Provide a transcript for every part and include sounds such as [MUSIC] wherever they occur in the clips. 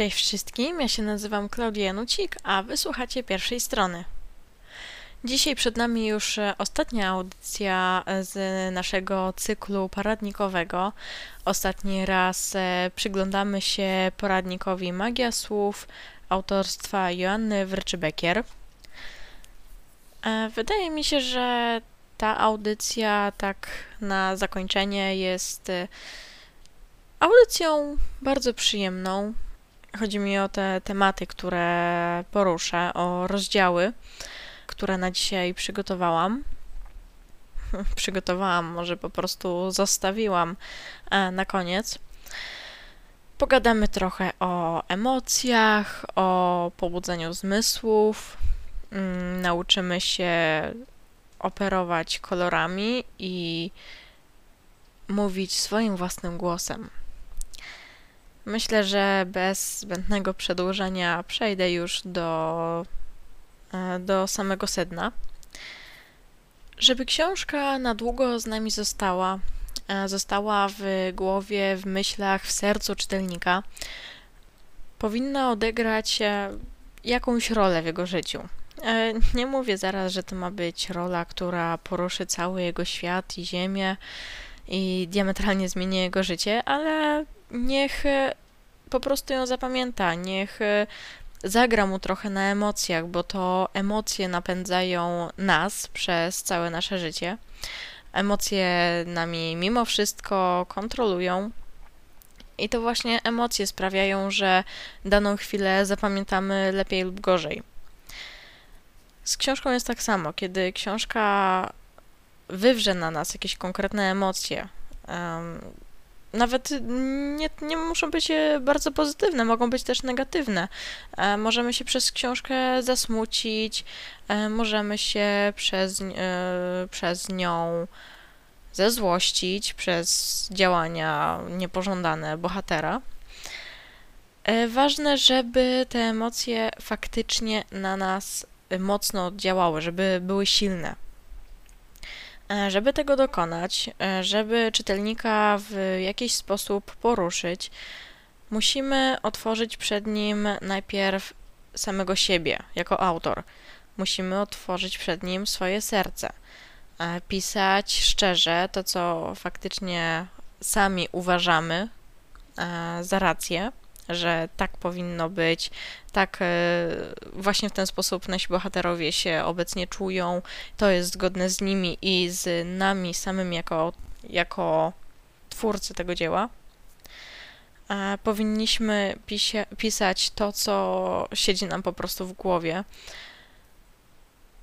Cześć wszystkim, ja się nazywam Klaudia Janucik, a wysłuchacie pierwszej strony. Dzisiaj przed nami już e, ostatnia audycja e, z naszego cyklu poradnikowego. Ostatni raz e, przyglądamy się poradnikowi Magia Słów autorstwa Joanny Wrczybekier. Wydaje mi się, że ta audycja tak na zakończenie jest audycją bardzo przyjemną, Chodzi mi o te tematy, które poruszę, o rozdziały, które na dzisiaj przygotowałam. [LAUGHS] przygotowałam, może po prostu zostawiłam e, na koniec. Pogadamy trochę o emocjach, o pobudzeniu zmysłów. Mm, nauczymy się operować kolorami i mówić swoim własnym głosem. Myślę, że bez zbędnego przedłużenia przejdę już do, e, do samego sedna. Żeby książka na długo z nami została, e, została w głowie, w myślach, w sercu czytelnika, powinna odegrać e, jakąś rolę w jego życiu. Nie mówię zaraz, że to ma być rola, która poruszy cały jego świat i ziemię i diametralnie zmieni jego życie, ale niech e, po prostu ją zapamięta, niech e, zagra mu trochę na emocjach, bo to emocje napędzają nas przez całe nasze życie. Emocje nami mimo wszystko kontrolują. I to właśnie emocje sprawiają, że daną chwilę zapamiętamy lepiej lub gorzej. Z książką jest tak samo. Kiedy książka wywrze na nas jakieś konkretne emocje, nawet nie, nie muszą być e, bardzo pozytywne, mogą być też negatywne. E, możemy się przez książkę zasmucić, e, możemy się przez, przez nią zezłościć, przez działania niepożądane bohatera. Ważne, żeby te emocje faktycznie na nas mocno oddziałały, żeby były silne. E, żeby tego dokonać, e, żeby czytelnika w jakiś sposób poruszyć, musimy otworzyć przed nim najpierw samego siebie jako autor. Musimy otworzyć przed nim swoje serce, e, pisać szczerze to, co faktycznie sami uważamy za rację że tak powinno być, tak e, właśnie w ten sposób nasi bohaterowie się obecnie czują, to jest zgodne z nimi i z nami samym jako, jako twórcy tego dzieła. Powinniśmy pisia, pisać to, co siedzi nam po prostu w głowie,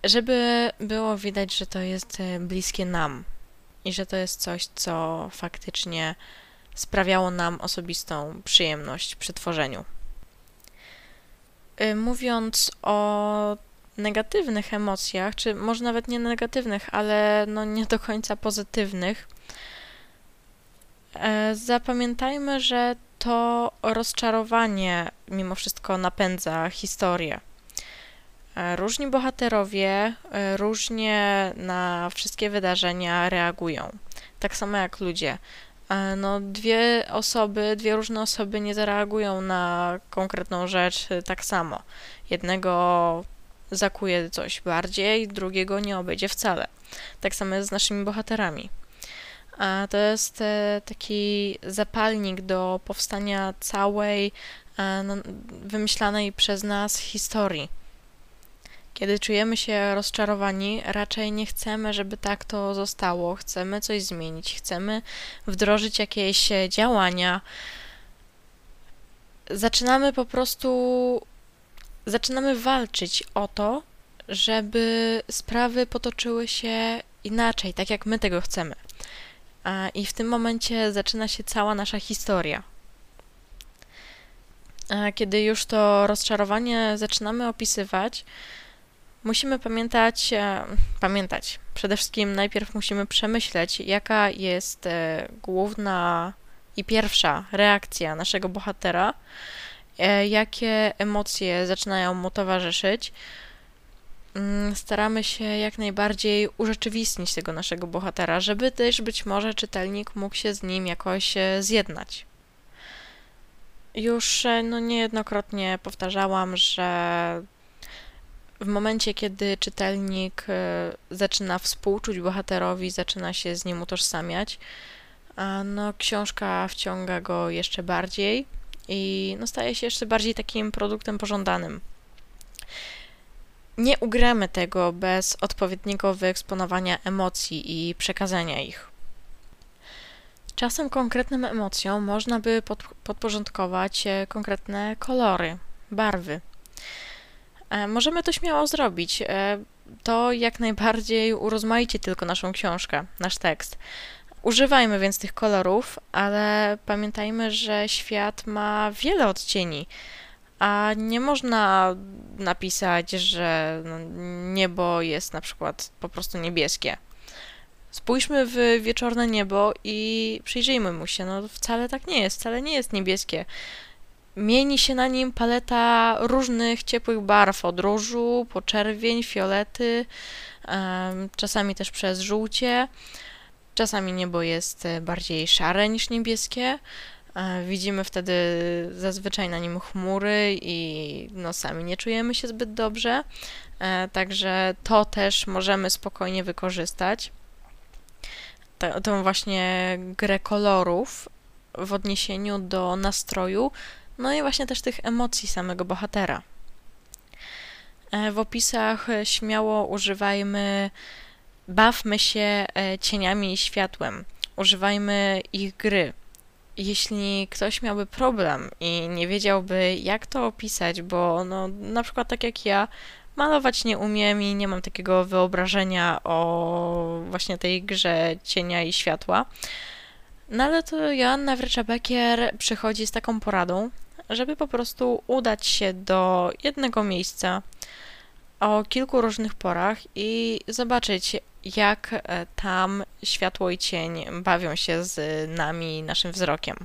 żeby było widać, że to jest e, bliskie nam i że to jest coś, co faktycznie sprawiało nam osobistą przyjemność przy tworzeniu. Y, mówiąc o negatywnych emocjach, czy może nawet nie negatywnych, ale no nie do końca pozytywnych, e, zapamiętajmy, że to rozczarowanie mimo wszystko napędza historię. E, różni bohaterowie różnie na wszystkie wydarzenia reagują. Tak samo jak ludzie. E, no, dwie osoby, dwie różne osoby nie zareagują na konkretną rzecz e, tak samo. Jednego zakuje coś bardziej, drugiego nie obejdzie wcale. Tak samo jest z naszymi bohaterami. A to jest e, taki zapalnik do powstania całej no, wymyślanej przez nas historii. Kiedy czujemy się rozczarowani, raczej nie chcemy, żeby tak to zostało. Chcemy coś zmienić, chcemy wdrożyć jakieś działania. Zaczynamy po prostu zaczynamy walczyć o to, żeby sprawy potoczyły się inaczej, tak jak my tego chcemy. I w tym momencie zaczyna się cała nasza historia. Kiedy już to rozczarowanie zaczynamy opisywać, musimy pamiętać, e, pamiętać. Przede wszystkim najpierw musimy przemyśleć, jaka jest e, główna i pierwsza reakcja naszego bohatera, e, jakie emocje zaczynają mu towarzyszyć. Mm, staramy się jak najbardziej urzeczywistnić tego naszego bohatera, żeby też być może czytelnik mógł się z nim jakoś zjednać. Już no, niejednokrotnie powtarzałam, że w momencie, kiedy czytelnik e, zaczyna współczuć bohaterowi, zaczyna się z nim utożsamiać, no, książka wciąga go jeszcze bardziej i no, staje się jeszcze bardziej takim produktem pożądanym. Nie ugramy tego bez odpowiedniego wyeksponowania emocji i przekazania ich. Czasem konkretnym emocjom można by pod, podporządkować e, konkretne kolory, barwy. E, możemy to śmiało zrobić. E, to jak najbardziej urozmaici tylko naszą książkę, nasz tekst. Używajmy więc tych kolorów, ale pamiętajmy, że świat ma wiele odcieni, a nie można napisać, że no, niebo jest na przykład po prostu niebieskie. Spójrzmy w wieczorne niebo i przyjrzyjmy mu się. No wcale tak nie jest, wcale nie jest niebieskie. Mieni się na nim paleta różnych ciepłych barw, od różu po czerwień, fiolety, czasami też przez żółcie. Czasami niebo jest e, bardziej szare niż niebieskie. E, widzimy wtedy zazwyczaj na nim chmury i no, sami nie czujemy się zbyt dobrze. E, także to też możemy spokojnie wykorzystać. Tą właśnie grę kolorów w odniesieniu do nastroju, no i właśnie też tych emocji samego bohatera. W opisach śmiało używajmy bawmy się e, cieniami i światłem, używajmy ich gry. Jeśli ktoś miałby problem i nie wiedziałby, jak to opisać, bo no, na przykład tak jak ja, malować nie umiem i nie mam takiego wyobrażenia o właśnie tej grze cienia i światła, no ale to Joanna Wrycza-Bekier przychodzi z taką poradą, żeby po prostu udać się do jednego miejsca o kilku różnych porach i zobaczyć, jak e, tam światło i cień bawią się z nami, naszym wzrokiem.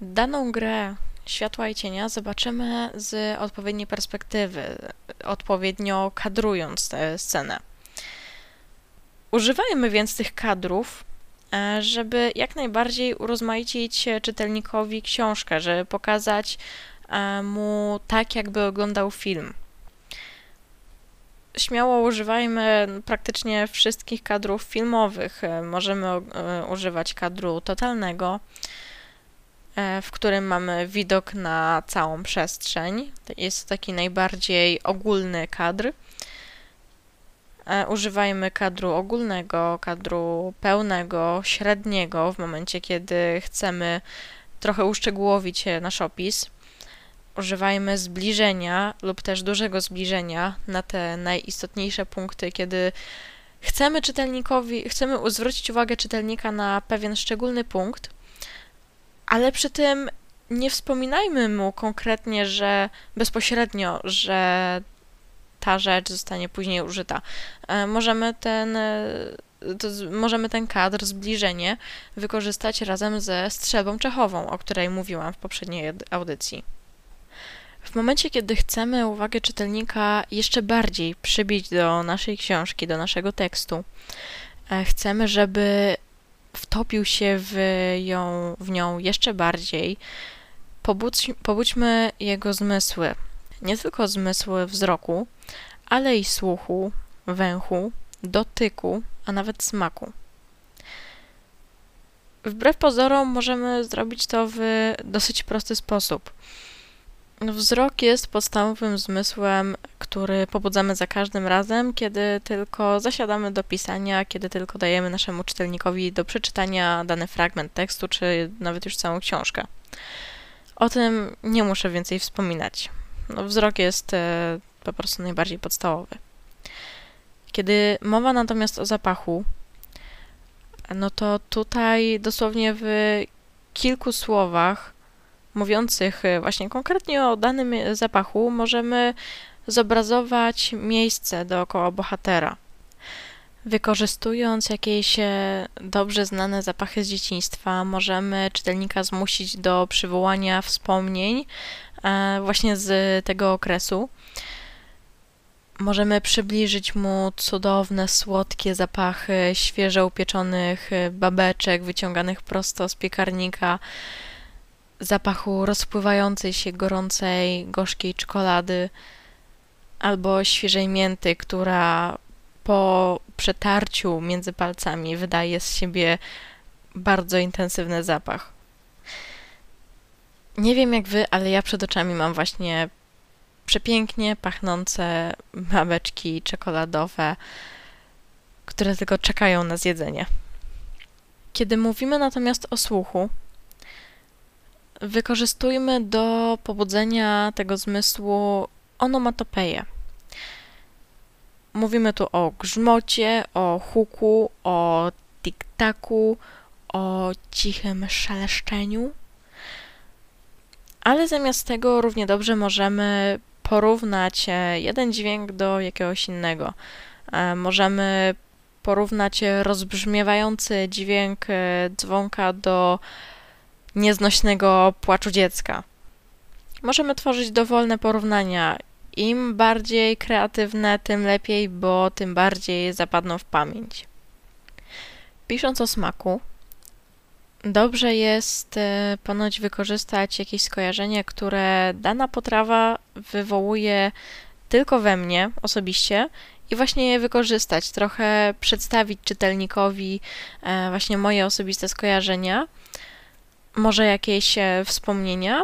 Daną grę światła i cienia zobaczymy z odpowiedniej perspektywy, odpowiednio kadrując tę scenę. Używajmy więc tych kadrów, żeby jak najbardziej urozmaicić czytelnikowi książkę, żeby pokazać e, mu tak, jakby oglądał film śmiało używajmy praktycznie wszystkich kadrów filmowych. E, możemy e, używać kadru totalnego, e, w którym mamy widok na całą przestrzeń. Jest to taki najbardziej ogólny kadr. Używajmy kadru ogólnego, kadru pełnego, średniego w momencie, kiedy chcemy trochę uszczegółowić nasz opis. Używajmy zbliżenia lub też dużego zbliżenia na te najistotniejsze punkty, kiedy chcemy czytelnikowi, chcemy zwrócić uwagę czytelnika na pewien szczególny punkt, ale przy tym nie wspominajmy mu konkretnie, że bezpośrednio, że ta rzecz zostanie później użyta. E, możemy ten, e, możemy ten kadr, zbliżenie wykorzystać razem ze strzelbą czechową, o której mówiłam w poprzedniej audycji. W momencie, kiedy chcemy uwagę czytelnika jeszcze bardziej przybić do naszej książki, do naszego tekstu, e, chcemy, żeby wtopił się w, ją, w nią jeszcze bardziej, pobudź, pobudźmy jego zmysły. Nie tylko zmysły wzroku, ale i słuchu, węchu, dotyku, a nawet smaku. Wbrew pozorom możemy zrobić to w dosyć prosty sposób. Wzrok jest podstawowym zmysłem, który pobudzamy za każdym razem, kiedy tylko zasiadamy do pisania, kiedy tylko dajemy naszemu czytelnikowi do przeczytania dany fragment tekstu, czy nawet już całą książkę. O tym nie muszę więcej wspominać. No, wzrok jest e, po prostu najbardziej podstawowy. Kiedy mowa natomiast o zapachu, no to tutaj dosłownie w kilku słowach mówiących e, właśnie konkretnie o danym zapachu, możemy zobrazować miejsce dookoła bohatera. Wykorzystując jakieś e, dobrze znane zapachy z dzieciństwa, możemy czytelnika zmusić do przywołania wspomnień e, właśnie z tego okresu. Możemy przybliżyć mu cudowne, słodkie zapachy świeżo upieczonych babeczek wyciąganych prosto z piekarnika, zapachu rozpływającej się gorącej, gorzkiej czekolady albo świeżej mięty, która po przetarciu między palcami wydaje z siebie bardzo intensywny zapach. Nie wiem jak wy, ale ja przed oczami mam właśnie przepięknie pachnące babeczki czekoladowe, które tylko czekają na zjedzenie. Kiedy mówimy natomiast o słuchu, wykorzystujmy do pobudzenia tego zmysłu onomatopeję. Mówimy tu o grzmocie, o huku, o tiktaku, o cichym szeleszczeniu. Ale zamiast tego równie dobrze możemy porównać e, jeden dźwięk do jakiegoś innego. E, możemy porównać rozbrzmiewający dźwięk e, dzwonka do nieznośnego płaczu dziecka. Możemy tworzyć dowolne porównania. Im bardziej kreatywne, tym lepiej, bo tym bardziej zapadną w pamięć. Pisząc o smaku, dobrze jest e, ponoć wykorzystać jakieś skojarzenie, które dana potrawa wywołuje tylko we mnie osobiście i właśnie je wykorzystać, trochę przedstawić czytelnikowi e, właśnie moje osobiste skojarzenia, może jakieś e, wspomnienia,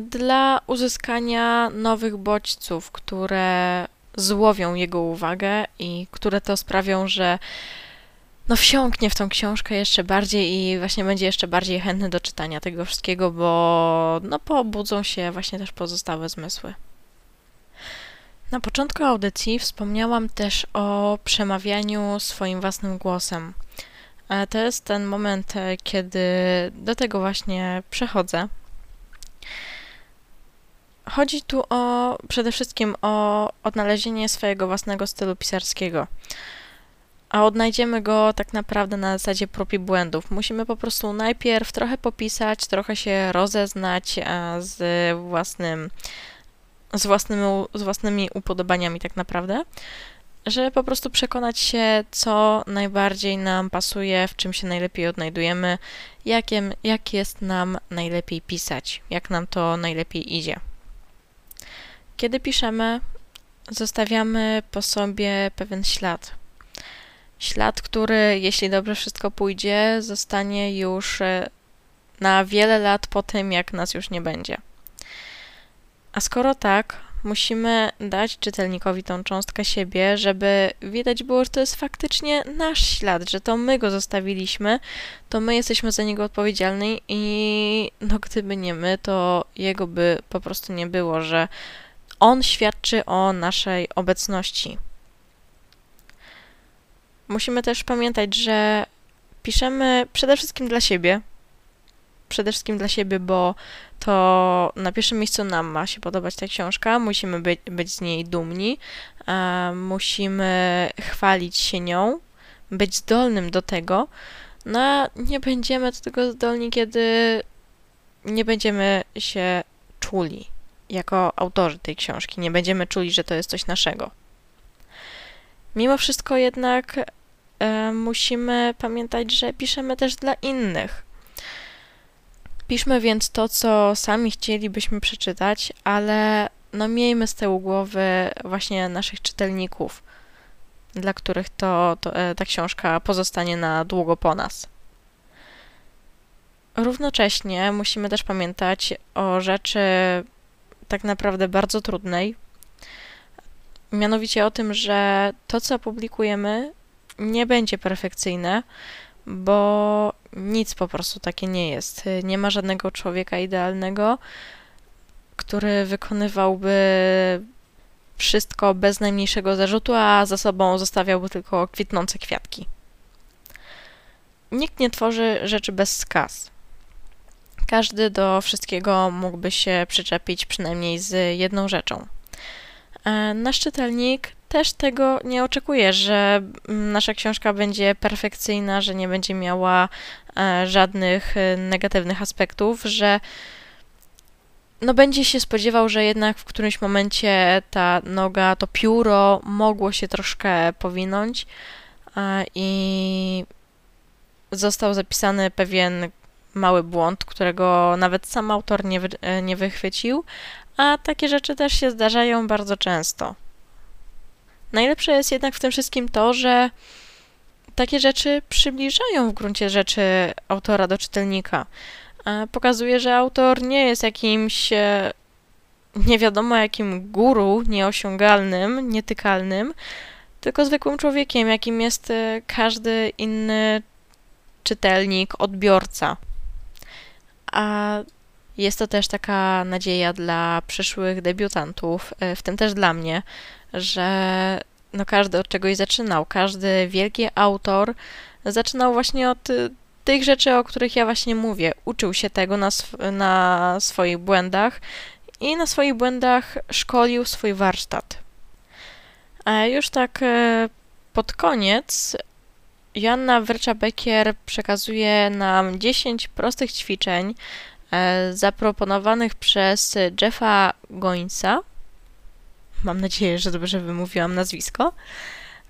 dla uzyskania nowych bodźców, które złowią jego uwagę i które to sprawią, że no wsiąknie w tą książkę jeszcze bardziej i właśnie będzie jeszcze bardziej chętny do czytania tego wszystkiego, bo no pobudzą się właśnie też pozostałe zmysły. Na początku audycji wspomniałam też o przemawianiu swoim własnym głosem. To jest ten moment, e, kiedy do tego właśnie przechodzę. Chodzi tu o przede wszystkim o odnalezienie swojego własnego stylu pisarskiego a odnajdziemy go tak naprawdę na zasadzie prób i błędów. Musimy po prostu najpierw trochę popisać, trochę się rozeznać z własnym, z własnymi, z własnymi upodobaniami tak naprawdę, żeby po prostu przekonać się, co najbardziej nam pasuje, w czym się najlepiej odnajdujemy, jakiem, jak jest nam najlepiej pisać, jak nam to najlepiej idzie. Kiedy piszemy, zostawiamy po sobie pewien ślad, Ślad, który, jeśli dobrze wszystko pójdzie, zostanie już e, na wiele lat po tym, jak nas już nie będzie. A skoro tak, musimy dać czytelnikowi tą cząstkę siebie, żeby widać było, że to jest faktycznie nasz ślad, że to my go zostawiliśmy, to my jesteśmy za niego odpowiedzialni i no gdyby nie my, to jego by po prostu nie było, że on świadczy o naszej obecności. Musimy też pamiętać, że piszemy przede wszystkim dla siebie. Przede wszystkim dla siebie, bo to na pierwszym miejscu nam ma się podobać ta książka, musimy być, być z niej dumni, musimy chwalić się nią, być zdolnym do tego, no a nie będziemy do tego zdolni, kiedy nie będziemy się czuli jako autorzy tej książki, nie będziemy czuli, że to jest coś naszego. Mimo wszystko jednak e, musimy pamiętać, że piszemy też dla innych. Piszmy więc to, co sami chcielibyśmy przeczytać, ale no miejmy z tyłu głowy właśnie naszych czytelników, dla których to, to e, ta książka pozostanie na długo po nas. Równocześnie musimy też pamiętać o rzeczy tak naprawdę bardzo trudnej, mianowicie o tym, że to, co publikujemy, nie będzie perfekcyjne, bo nic po prostu takie nie jest. Nie ma żadnego człowieka idealnego, który wykonywałby wszystko bez najmniejszego zarzutu, a za sobą zostawiałby tylko kwitnące kwiatki. Nikt nie tworzy rzeczy bez skaz. Każdy do wszystkiego mógłby się przyczepić przynajmniej z jedną rzeczą. E, nasz czytelnik też tego nie oczekuje, że nasza książka będzie perfekcyjna, że nie będzie miała e, żadnych e, negatywnych aspektów, że no będzie się spodziewał, że jednak w którymś momencie ta noga, to pióro mogło się troszkę powinąć i został zapisany pewien mały błąd, którego nawet sam autor nie, e, nie wychwycił, a takie rzeczy też się zdarzają bardzo często. Najlepsze jest jednak w tym wszystkim to, że takie rzeczy przybliżają w gruncie rzeczy autora do czytelnika. E, pokazuje, że autor nie jest jakimś e, nie wiadomo jakim guru nieosiągalnym, nietykalnym, tylko zwykłym człowiekiem, jakim jest e, każdy inny czytelnik, odbiorca. A jest to też taka nadzieja dla przyszłych debiutantów, w tym też dla mnie, że no każdy od czegoś zaczynał. Każdy wielki autor zaczynał właśnie od y, tych rzeczy, o których ja właśnie mówię. Uczył się tego na, sw na swoich błędach i na swoich błędach szkolił swój warsztat. A już tak e, pod koniec Joanna Wrcza-Bekier przekazuje nam 10 prostych ćwiczeń e, zaproponowanych przez Jeffa Goinsa, mam nadzieję, że dobrze wymówiłam nazwisko,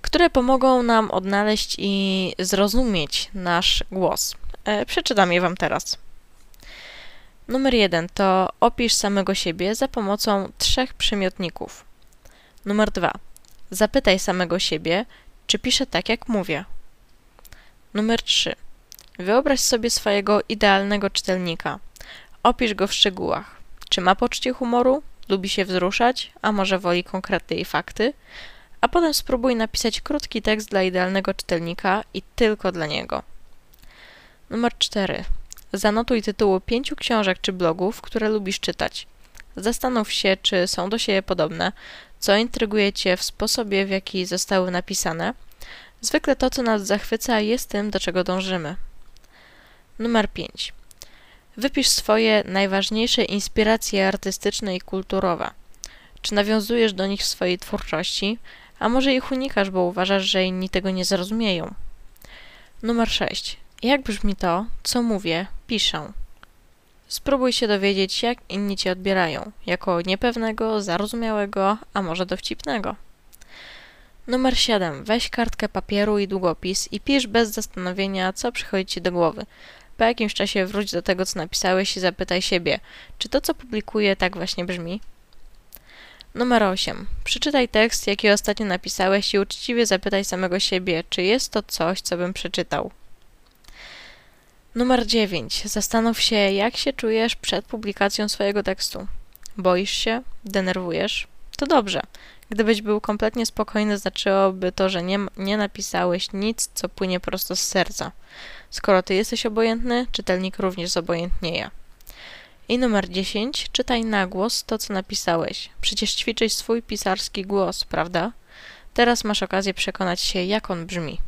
które pomogą nam odnaleźć i zrozumieć nasz głos. E, przeczytam je Wam teraz. Numer jeden to opisz samego siebie za pomocą trzech przymiotników. Numer dwa. Zapytaj samego siebie, czy piszę tak, jak mówię. Numer trzy. Wyobraź sobie swojego idealnego czytelnika. Opisz go w szczegółach. Czy ma poczucie humoru? Lubi się wzruszać, a może woli konkrety i fakty, a potem spróbuj napisać krótki tekst dla idealnego czytelnika i tylko dla niego. Numer 4. Zanotuj tytuły pięciu książek czy blogów, które lubisz czytać. Zastanów się, czy są do siebie podobne, co intryguje Cię w sposobie, w jaki zostały napisane. Zwykle to, co nas zachwyca, jest tym, do czego dążymy. Numer 5. Wypisz swoje najważniejsze inspiracje artystyczne i kulturowe. Czy nawiązujesz do nich w swojej twórczości, a może ich unikasz, bo uważasz, że inni tego nie zrozumieją? Numer 6. Jak brzmi to, co mówię, piszę? Spróbuj się dowiedzieć, jak inni cię odbierają, jako niepewnego, zarozumiałego, a może dowcipnego. Numer 7. Weź kartkę papieru i długopis i pisz bez zastanowienia, co przychodzi ci do głowy. Po jakimś czasie wróć do tego, co napisałeś i zapytaj siebie, czy to, co publikuję, tak właśnie brzmi? Numer 8. Przeczytaj tekst, jaki ostatnio napisałeś i uczciwie zapytaj samego siebie, czy jest to coś, co bym przeczytał. Numer 9. Zastanów się, jak się czujesz przed publikacją swojego tekstu. Boisz się? Denerwujesz? To dobrze. Gdybyś był kompletnie spokojny, znaczyłoby to, że nie, nie napisałeś nic, co płynie prosto z serca. Skoro ty jesteś obojętny, czytelnik również zobojętnieje. I numer 10. Czytaj na głos to, co napisałeś. Przecież ćwiczysz swój pisarski głos, prawda? Teraz masz okazję przekonać się, jak on brzmi.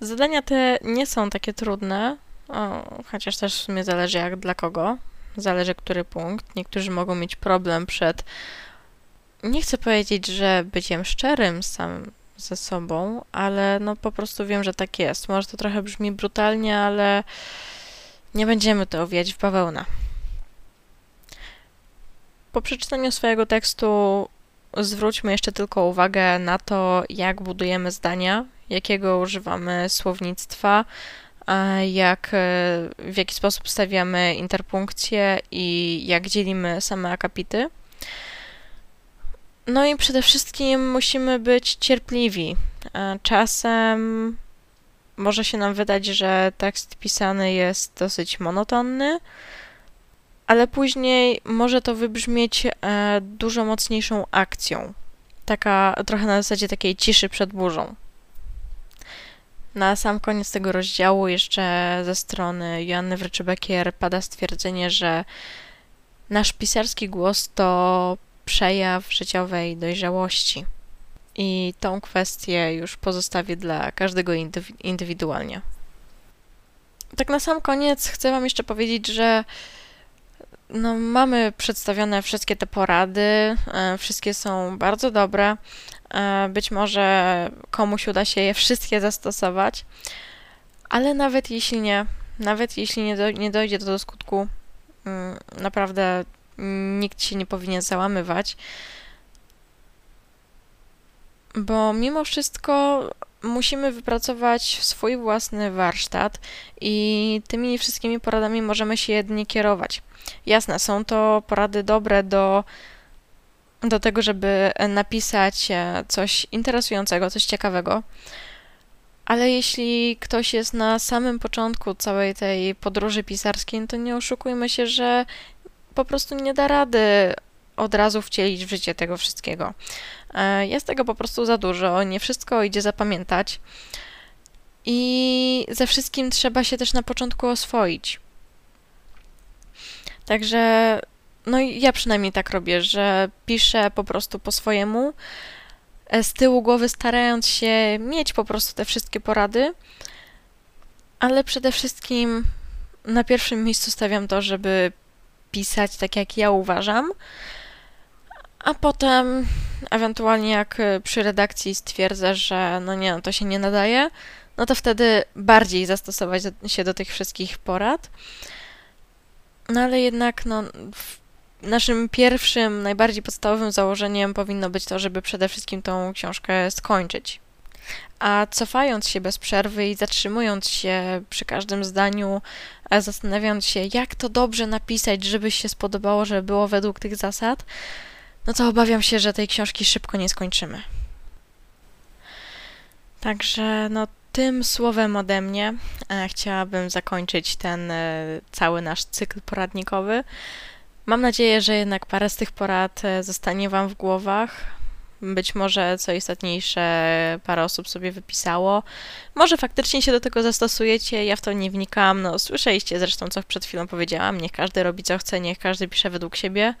Zadania te nie są takie trudne, o, chociaż też w sumie zależy jak dla kogo. Zależy który punkt. Niektórzy mogą mieć problem przed. Nie chcę powiedzieć, że byciem szczerym sam ze sobą, ale no po prostu wiem, że tak jest. Może to trochę brzmi brutalnie, ale nie będziemy to owijać w bawełnę. Po przeczytaniu swojego tekstu zwróćmy jeszcze tylko uwagę na to, jak budujemy zdania, jakiego używamy słownictwa, jak, e, w jaki sposób stawiamy interpunkcje i jak dzielimy same akapity. No i przede wszystkim musimy być cierpliwi. E, czasem może się nam wydać, że tekst pisany jest dosyć monotonny, ale później może to wybrzmieć e, dużo mocniejszą akcją. Taka trochę na zasadzie takiej ciszy przed burzą. Na sam koniec tego rozdziału jeszcze ze strony Joanny Wryczybekier pada stwierdzenie, że nasz pisarski głos to przejaw życiowej dojrzałości. I tą kwestię już pozostawię dla każdego indywidualnie. Tak na sam koniec chcę Wam jeszcze powiedzieć, że no, mamy przedstawione wszystkie te porady, e, wszystkie są bardzo dobre. E, być może komuś uda się je wszystkie zastosować, ale nawet jeśli nie, nawet jeśli nie, do, nie dojdzie to do skutku, mm, naprawdę nikt się nie powinien załamywać, bo mimo wszystko musimy wypracować swój własny warsztat i tymi wszystkimi poradami możemy się jedynie kierować. Jasne, są to porady dobre do, do tego, żeby napisać e, coś interesującego, coś ciekawego, ale jeśli ktoś jest na samym początku całej tej podróży pisarskiej, no to nie oszukujmy się, że po prostu nie da rady od razu wcielić w życie tego wszystkiego. E, jest tego po prostu za dużo, nie wszystko idzie zapamiętać. I ze wszystkim trzeba się też na początku oswoić. Także, no i ja przynajmniej tak robię, że piszę po prostu po swojemu, e, z tyłu głowy starając się mieć po prostu te wszystkie porady, ale przede wszystkim na pierwszym miejscu stawiam to, żeby pisać tak, jak ja uważam, a potem ewentualnie jak y, przy redakcji stwierdzę, że no nie, to się nie nadaje, no to wtedy bardziej zastosować się do tych wszystkich porad. No ale jednak no, naszym pierwszym, najbardziej podstawowym założeniem powinno być to, żeby przede wszystkim tą książkę skończyć. A cofając się bez przerwy i zatrzymując się przy każdym zdaniu, zastanawiając się, jak to dobrze napisać, żeby się spodobało, żeby było według tych zasad, no to obawiam się, że tej książki szybko nie skończymy. Także no tym słowem ode mnie e, chciałabym zakończyć ten e, cały nasz cykl poradnikowy. Mam nadzieję, że jednak parę z tych porad e, zostanie Wam w głowach. Być może, co istotniejsze, parę osób sobie wypisało. Może faktycznie się do tego zastosujecie, ja w to nie wnikam. No, słyszeliście zresztą, co przed chwilą powiedziałam. Niech każdy robi co chce, niech każdy pisze według siebie.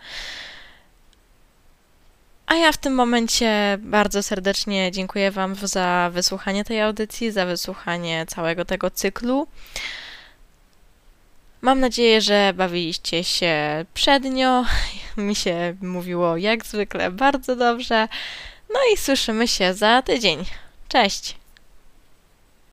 A ja w tym momencie bardzo serdecznie dziękuję Wam za wysłuchanie tej audycji, za wysłuchanie całego tego cyklu. Mam nadzieję, że bawiliście się przednio. [LAUGHS] Mi się mówiło jak zwykle bardzo dobrze. No i słyszymy się za tydzień. Cześć!